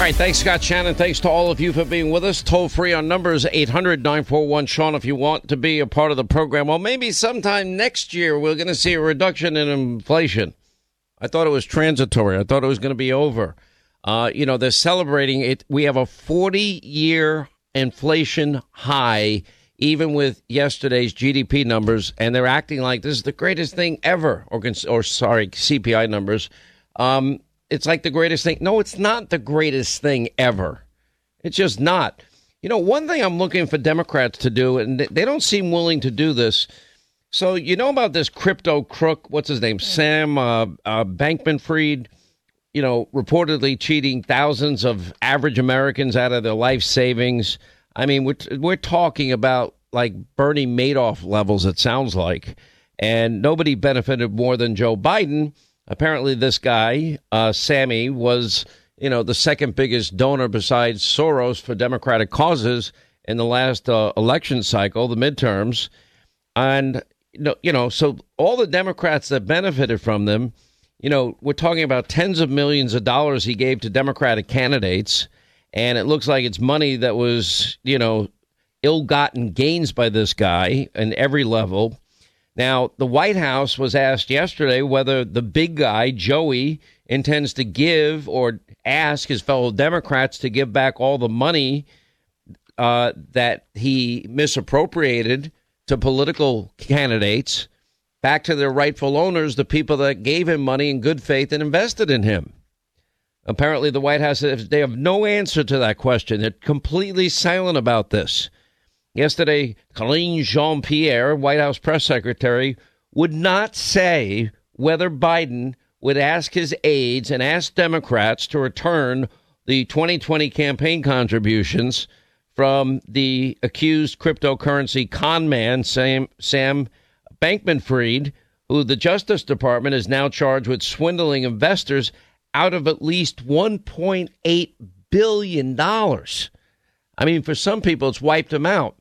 All right, thanks, Scott Shannon. Thanks to all of you for being with us. Toll free on numbers 800 941 Sean if you want to be a part of the program. Well, maybe sometime next year we're going to see a reduction in inflation. I thought it was transitory, I thought it was going to be over. Uh, you know, they're celebrating it. We have a 40 year inflation high, even with yesterday's GDP numbers, and they're acting like this is the greatest thing ever, or, or sorry, CPI numbers. Um, it's like the greatest thing. No, it's not the greatest thing ever. It's just not. You know, one thing I'm looking for Democrats to do, and they don't seem willing to do this. So, you know about this crypto crook, what's his name? Sam uh, uh, Bankman Fried, you know, reportedly cheating thousands of average Americans out of their life savings. I mean, we're, we're talking about like Bernie Madoff levels, it sounds like. And nobody benefited more than Joe Biden Apparently, this guy, uh, Sammy, was you know the second biggest donor besides Soros for Democratic causes in the last uh, election cycle, the midterms, and you know, so all the Democrats that benefited from them, you know, we're talking about tens of millions of dollars he gave to Democratic candidates, and it looks like it's money that was you know ill-gotten gains by this guy in every level now, the White House was asked yesterday whether the big guy, Joey, intends to give or ask his fellow Democrats to give back all the money uh, that he misappropriated to political candidates back to their rightful owners, the people that gave him money in good faith and invested in him. Apparently, the White House they have no answer to that question. They're completely silent about this. Yesterday, Karine Jean Pierre, White House press secretary, would not say whether Biden would ask his aides and ask Democrats to return the 2020 campaign contributions from the accused cryptocurrency con man, Sam, Sam Bankman Fried, who the Justice Department is now charged with swindling investors out of at least $1.8 billion. I mean, for some people, it's wiped them out.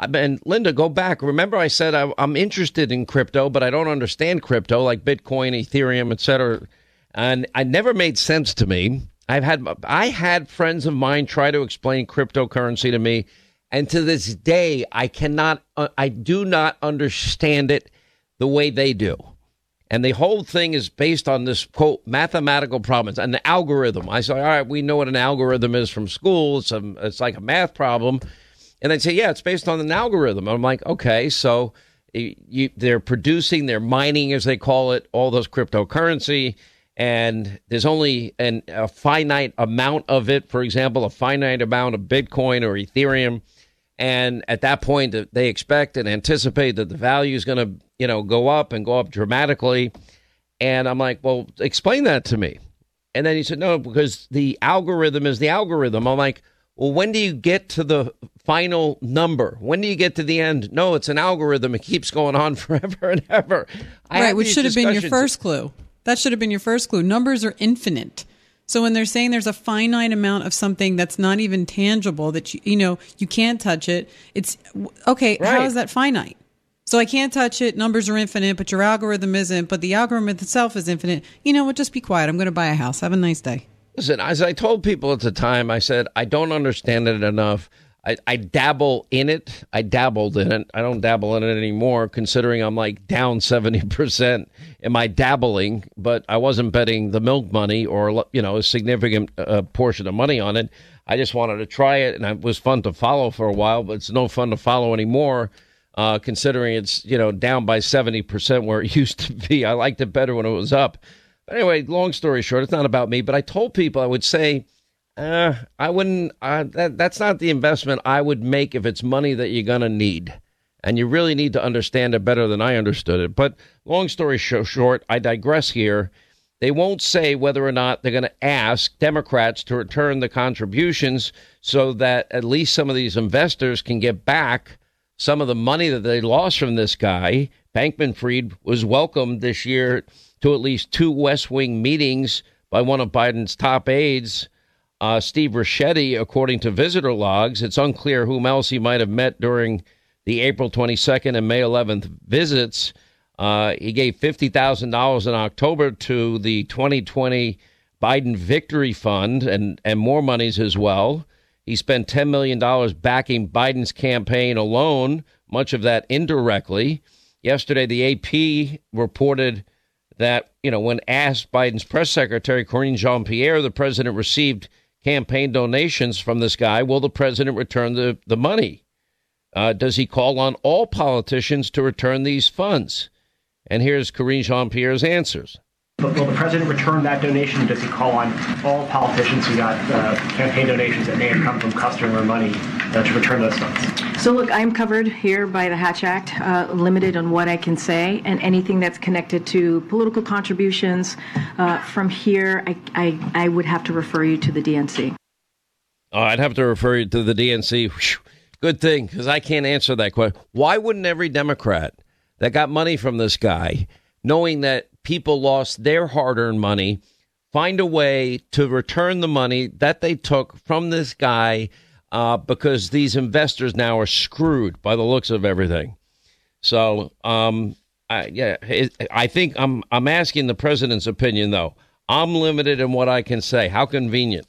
And Linda, go back. Remember, I said I, am interested in crypto, but I don't understand crypto like Bitcoin, Ethereum, etc. And it never made sense to me. I've had I had friends of mine try to explain cryptocurrency to me, and to this day, I cannot. Uh, I do not understand it the way they do. And the whole thing is based on this quote mathematical problem, an algorithm. I say, all right, we know what an algorithm is from school. It's a, it's like a math problem and they'd say, yeah, it's based on an algorithm. I'm like, okay, so you, they're producing, they're mining, as they call it, all those cryptocurrency, and there's only an, a finite amount of it. For example, a finite amount of Bitcoin or Ethereum, and at that point, they expect and anticipate that the value is going to, you know, go up and go up dramatically. And I'm like, well, explain that to me. And then he said, no, because the algorithm is the algorithm. I'm like, well, when do you get to the final number? When do you get to the end? No, it's an algorithm. It keeps going on forever and ever. I right, which should have been your first clue. That should have been your first clue. Numbers are infinite. So when they're saying there's a finite amount of something that's not even tangible that you you know you can't touch it, it's okay. Right. How is that finite? So I can't touch it. Numbers are infinite, but your algorithm isn't. But the algorithm itself is infinite. You know what? Just be quiet. I'm going to buy a house. Have a nice day. Listen, as I told people at the time, I said, I don't understand it enough. I, I dabble in it. I dabbled in it. I don't dabble in it anymore, considering I'm like down 70% in my dabbling, but I wasn't betting the milk money or, you know, a significant uh, portion of money on it. I just wanted to try it, and it was fun to follow for a while, but it's no fun to follow anymore, uh, considering it's, you know, down by 70% where it used to be. I liked it better when it was up. But anyway, long story short, it's not about me, but I told people I would say, uh, I wouldn't, uh, that, that's not the investment I would make if it's money that you're going to need. And you really need to understand it better than I understood it. But long story short, I digress here. They won't say whether or not they're going to ask Democrats to return the contributions so that at least some of these investors can get back some of the money that they lost from this guy. Bankman Fried was welcomed this year to at least two West Wing meetings by one of Biden's top aides, uh, Steve Ricchetti, according to visitor logs. It's unclear whom else he might have met during the April 22nd and May 11th visits. Uh, he gave $50,000 in October to the 2020 Biden Victory Fund and, and more monies as well. He spent $10 million backing Biden's campaign alone, much of that indirectly. Yesterday, the AP reported that, you know, when asked Biden's press secretary, Karine Jean Pierre, the president received campaign donations from this guy. Will the president return the, the money? Uh, does he call on all politicians to return these funds? And here's Karine Jean Pierre's answers. Will the president return that donation? Does he call on all politicians who got uh, campaign donations that may have come from customer money uh, to return those funds? So, look, I'm covered here by the Hatch Act, uh, limited on what I can say, and anything that's connected to political contributions uh, from here, I, I, I, would have to refer you to the DNC. Oh, I'd have to refer you to the DNC. Whew. Good thing, because I can't answer that question. Why wouldn't every Democrat that got money from this guy, knowing that people lost their hard earned money, find a way to return the money that they took from this guy uh, because these investors now are screwed by the looks of everything. So, um, I, yeah, it, I think I'm I'm asking the president's opinion though. I'm limited in what I can say. How convenient.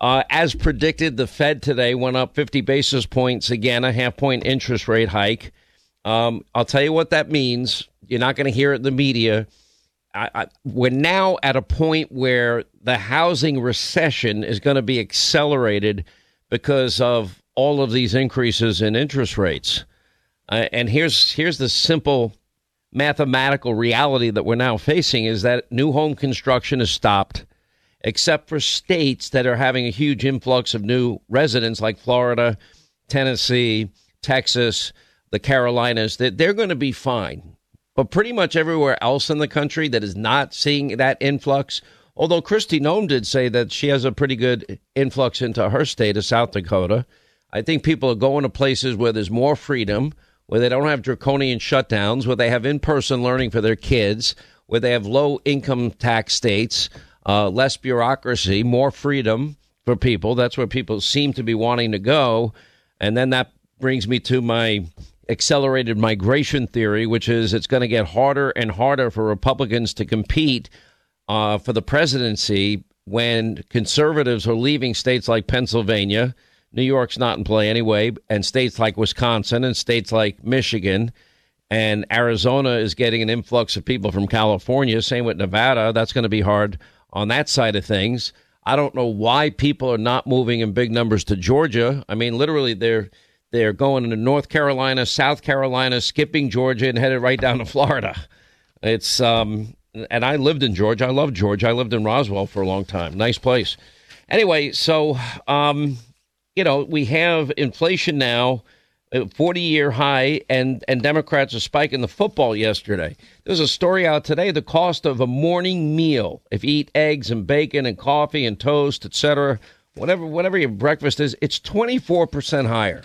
Uh, as predicted, the Fed today went up 50 basis points again, a half point interest rate hike. Um, I'll tell you what that means. You're not going to hear it in the media. I, we're now at a point where the housing recession is going to be accelerated because of all of these increases in interest rates. Uh, and here's here's the simple mathematical reality that we're now facing is that new home construction is stopped except for states that are having a huge influx of new residents like Florida, Tennessee, Texas, the Carolinas, that they're going to be fine. But pretty much everywhere else in the country that is not seeing that influx, although Kristi Noem did say that she has a pretty good influx into her state of South Dakota. I think people are going to places where there's more freedom, where they don't have draconian shutdowns, where they have in person learning for their kids, where they have low income tax states, uh, less bureaucracy, more freedom for people. That's where people seem to be wanting to go. And then that brings me to my accelerated migration theory, which is it's going to get harder and harder for Republicans to compete uh, for the presidency when conservatives are leaving states like Pennsylvania. New York's not in play anyway, and states like Wisconsin and states like Michigan and Arizona is getting an influx of people from California. Same with Nevada. That's going to be hard on that side of things. I don't know why people are not moving in big numbers to Georgia. I mean, literally, they're they're going to North Carolina, South Carolina, skipping Georgia, and headed right down to Florida. It's um, and I lived in Georgia. I love Georgia. I lived in Roswell for a long time. Nice place. Anyway, so um, you know, we have inflation now, 40 year high, and and Democrats are spiking the football yesterday. There's a story out today. The cost of a morning meal, if you eat eggs and bacon and coffee and toast, etc., whatever whatever your breakfast is, it's 24 percent higher.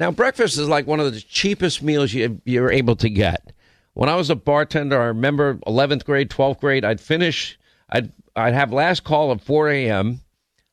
Now, breakfast is like one of the cheapest meals you, you're able to get. When I was a bartender, I remember 11th grade, 12th grade, I'd finish, I'd, I'd have last call at 4 a.m.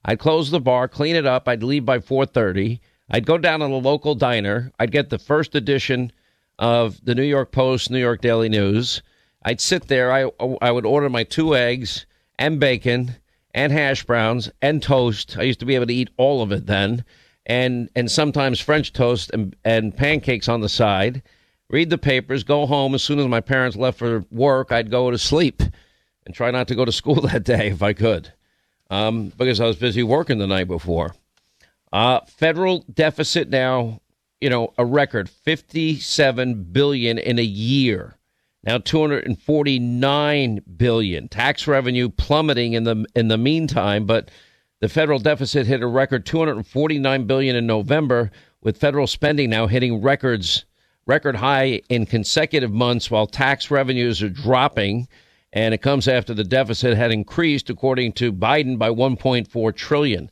I'd close the bar, clean it up. I'd leave by 4.30. I'd go down to the local diner. I'd get the first edition of the New York Post, New York Daily News. I'd sit there. I, I would order my two eggs and bacon and hash browns and toast. I used to be able to eat all of it then and and sometimes French toast and, and pancakes on the side. Read the papers, go home. As soon as my parents left for work, I'd go to sleep and try not to go to school that day if I could, um, because I was busy working the night before. Uh, federal deficit now, you know, a record fifty-seven billion in a year. Now two hundred and forty-nine billion. Tax revenue plummeting in the in the meantime, but the federal deficit hit a record 249 billion in November, with federal spending now hitting records record high in consecutive months while tax revenues are dropping and it comes after the deficit had increased according to Biden by 1.4 trillion.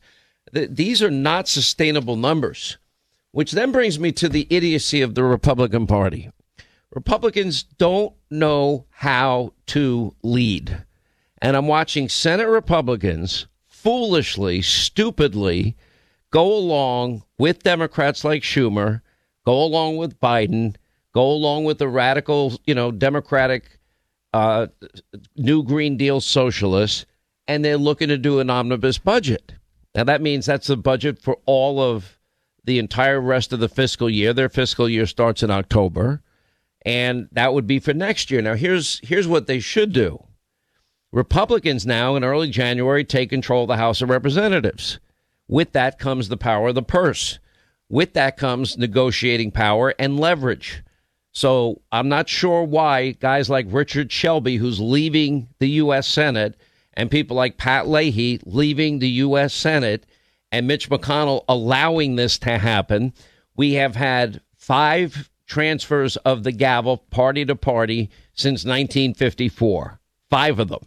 Th- these are not sustainable numbers, which then brings me to the idiocy of the Republican Party. Republicans don't know how to lead. And I'm watching Senate Republicans foolishly, stupidly go along with Democrats like Schumer, go along with Biden, go along with the radical, you know, Democratic uh, New Green Deal socialists, and they're looking to do an omnibus budget. Now, that means that's the budget for all of the entire rest of the fiscal year. Their fiscal year starts in October, and that would be for next year. Now, here's here's what they should do. Republicans now in early January take control of the House of Representatives. With that comes the power of the purse. With that comes negotiating power and leverage. So I'm not sure why guys like Richard Shelby, who's leaving the U.S. Senate, and people like Pat Leahy leaving the U.S. Senate, and Mitch McConnell allowing this to happen. We have had five transfers of the gavel party to party since 1954. Five of them.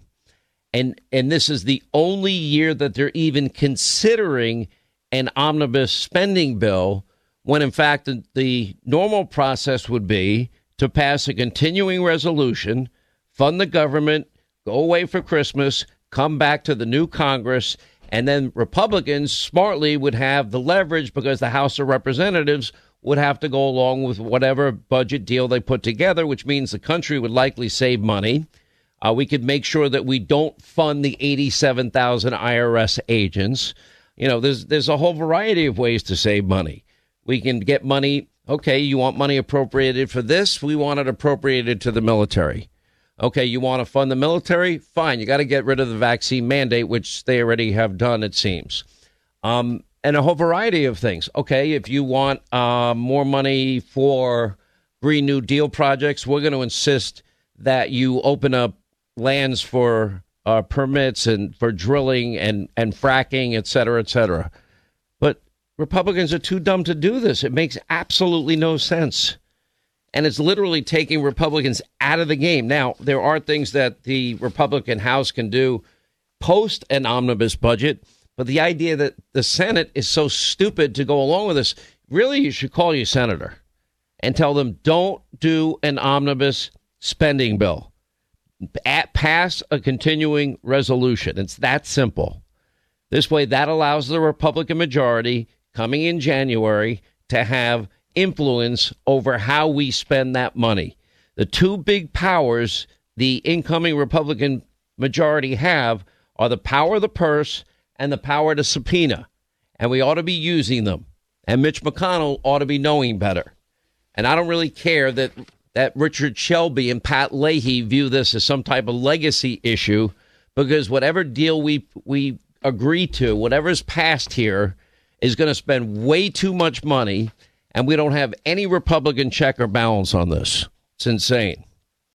And and this is the only year that they're even considering an omnibus spending bill when in fact the, the normal process would be to pass a continuing resolution, fund the government, go away for Christmas, come back to the new Congress, and then Republicans smartly would have the leverage because the House of Representatives would have to go along with whatever budget deal they put together, which means the country would likely save money. Uh, we could make sure that we don't fund the 87,000 IRS agents. You know, there's there's a whole variety of ways to save money. We can get money. Okay, you want money appropriated for this? We want it appropriated to the military. Okay, you want to fund the military? Fine. You got to get rid of the vaccine mandate, which they already have done, it seems. Um, and a whole variety of things. Okay, if you want uh, more money for Green New Deal projects, we're going to insist that you open up lands for uh, permits and for drilling and, and fracking, et cetera, et cetera. But Republicans are too dumb to do this. It makes absolutely no sense and it's literally taking Republicans out of the game. Now, there are things that the Republican House can do post an omnibus budget, but the idea that the Senate is so stupid to go along with this, really, you should call your senator and tell them don't do an omnibus spending bill. At, pass a continuing resolution. It's that simple. This way, that allows the Republican majority coming in January to have influence over how we spend that money. The two big powers the incoming Republican majority have are the power of the purse and the power to subpoena. And we ought to be using them. And Mitch McConnell ought to be knowing better. And I don't really care that that Richard Shelby and Pat Leahy view this as some type of legacy issue because whatever deal we we agree to, whatever's passed here, is going to spend way too much money and we don't have any Republican check or balance on this. It's insane.